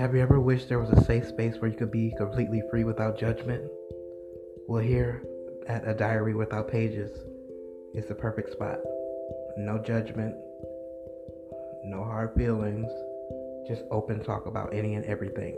Have you ever wished there was a safe space where you could be completely free without judgment? Well, here at A Diary Without Pages is the perfect spot. No judgment, no hard feelings, just open talk about any and everything.